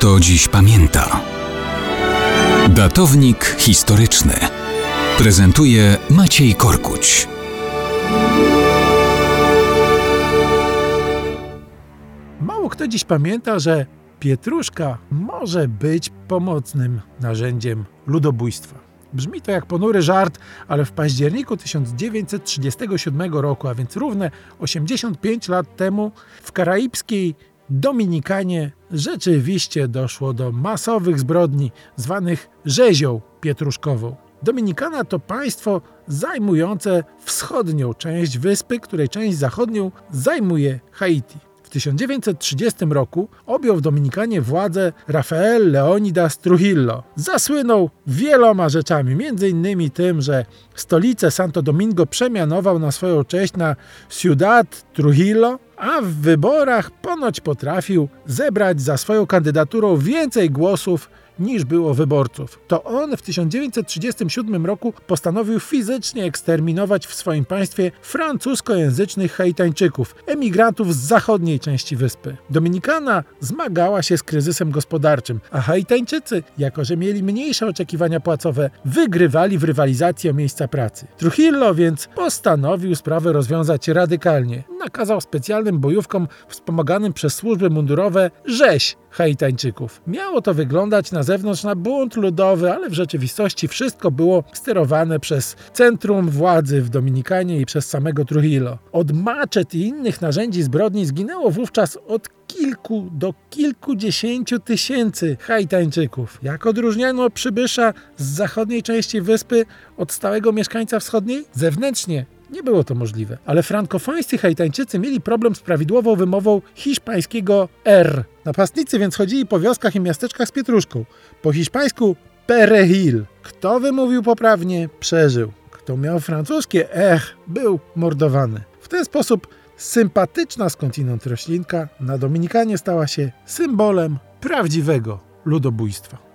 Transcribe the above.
kto dziś pamięta. Datownik historyczny prezentuje Maciej Korkuć. Mało kto dziś pamięta, że pietruszka może być pomocnym narzędziem ludobójstwa. Brzmi to jak ponury żart, ale w październiku 1937 roku, a więc równe 85 lat temu, w karaibskiej Dominikanie rzeczywiście doszło do masowych zbrodni zwanych rzezią pietruszkową. Dominikana to państwo zajmujące wschodnią część wyspy, której część zachodnią zajmuje Haiti. W 1930 roku objął w Dominikanie władzę Rafael Leonidas Trujillo. Zasłynął wieloma rzeczami, innymi tym, że stolicę Santo Domingo przemianował na swoją cześć na Ciudad Trujillo, a w wyborach ponoć potrafił zebrać za swoją kandydaturą więcej głosów niż było wyborców. To on w 1937 roku postanowił fizycznie eksterminować w swoim państwie francuskojęzycznych Haitańczyków, emigrantów z zachodniej części wyspy. Dominikana zmagała się z kryzysem gospodarczym, a Haitańczycy, jako że mieli mniejsze oczekiwania płacowe, wygrywali w rywalizacji o miejsca pracy. Trujillo więc postanowił sprawę rozwiązać radykalnie. Nakazał specjalnym bojówkom wspomaganym przez służby mundurowe rzeź Haitańczyków. Miało to wyglądać na zewnątrz na bunt ludowy, ale w rzeczywistości wszystko było sterowane przez centrum władzy w Dominikanie i przez samego Trujillo. Od maczet i innych narzędzi zbrodni zginęło wówczas od kilku do kilkudziesięciu tysięcy Haitańczyków. Jak odróżniano przybysza z zachodniej części wyspy od stałego mieszkańca wschodniej? Zewnętrznie nie było to możliwe, ale frankofońscy Haitańczycy mieli problem z prawidłową wymową hiszpańskiego R. Napastnicy więc chodzili po wioskach i miasteczkach z pietruszką. Po hiszpańsku perejil. Kto wymówił poprawnie, przeżył. Kto miał francuskie ech, był mordowany. W ten sposób sympatyczna skądinąd roślinka na Dominikanie stała się symbolem prawdziwego ludobójstwa.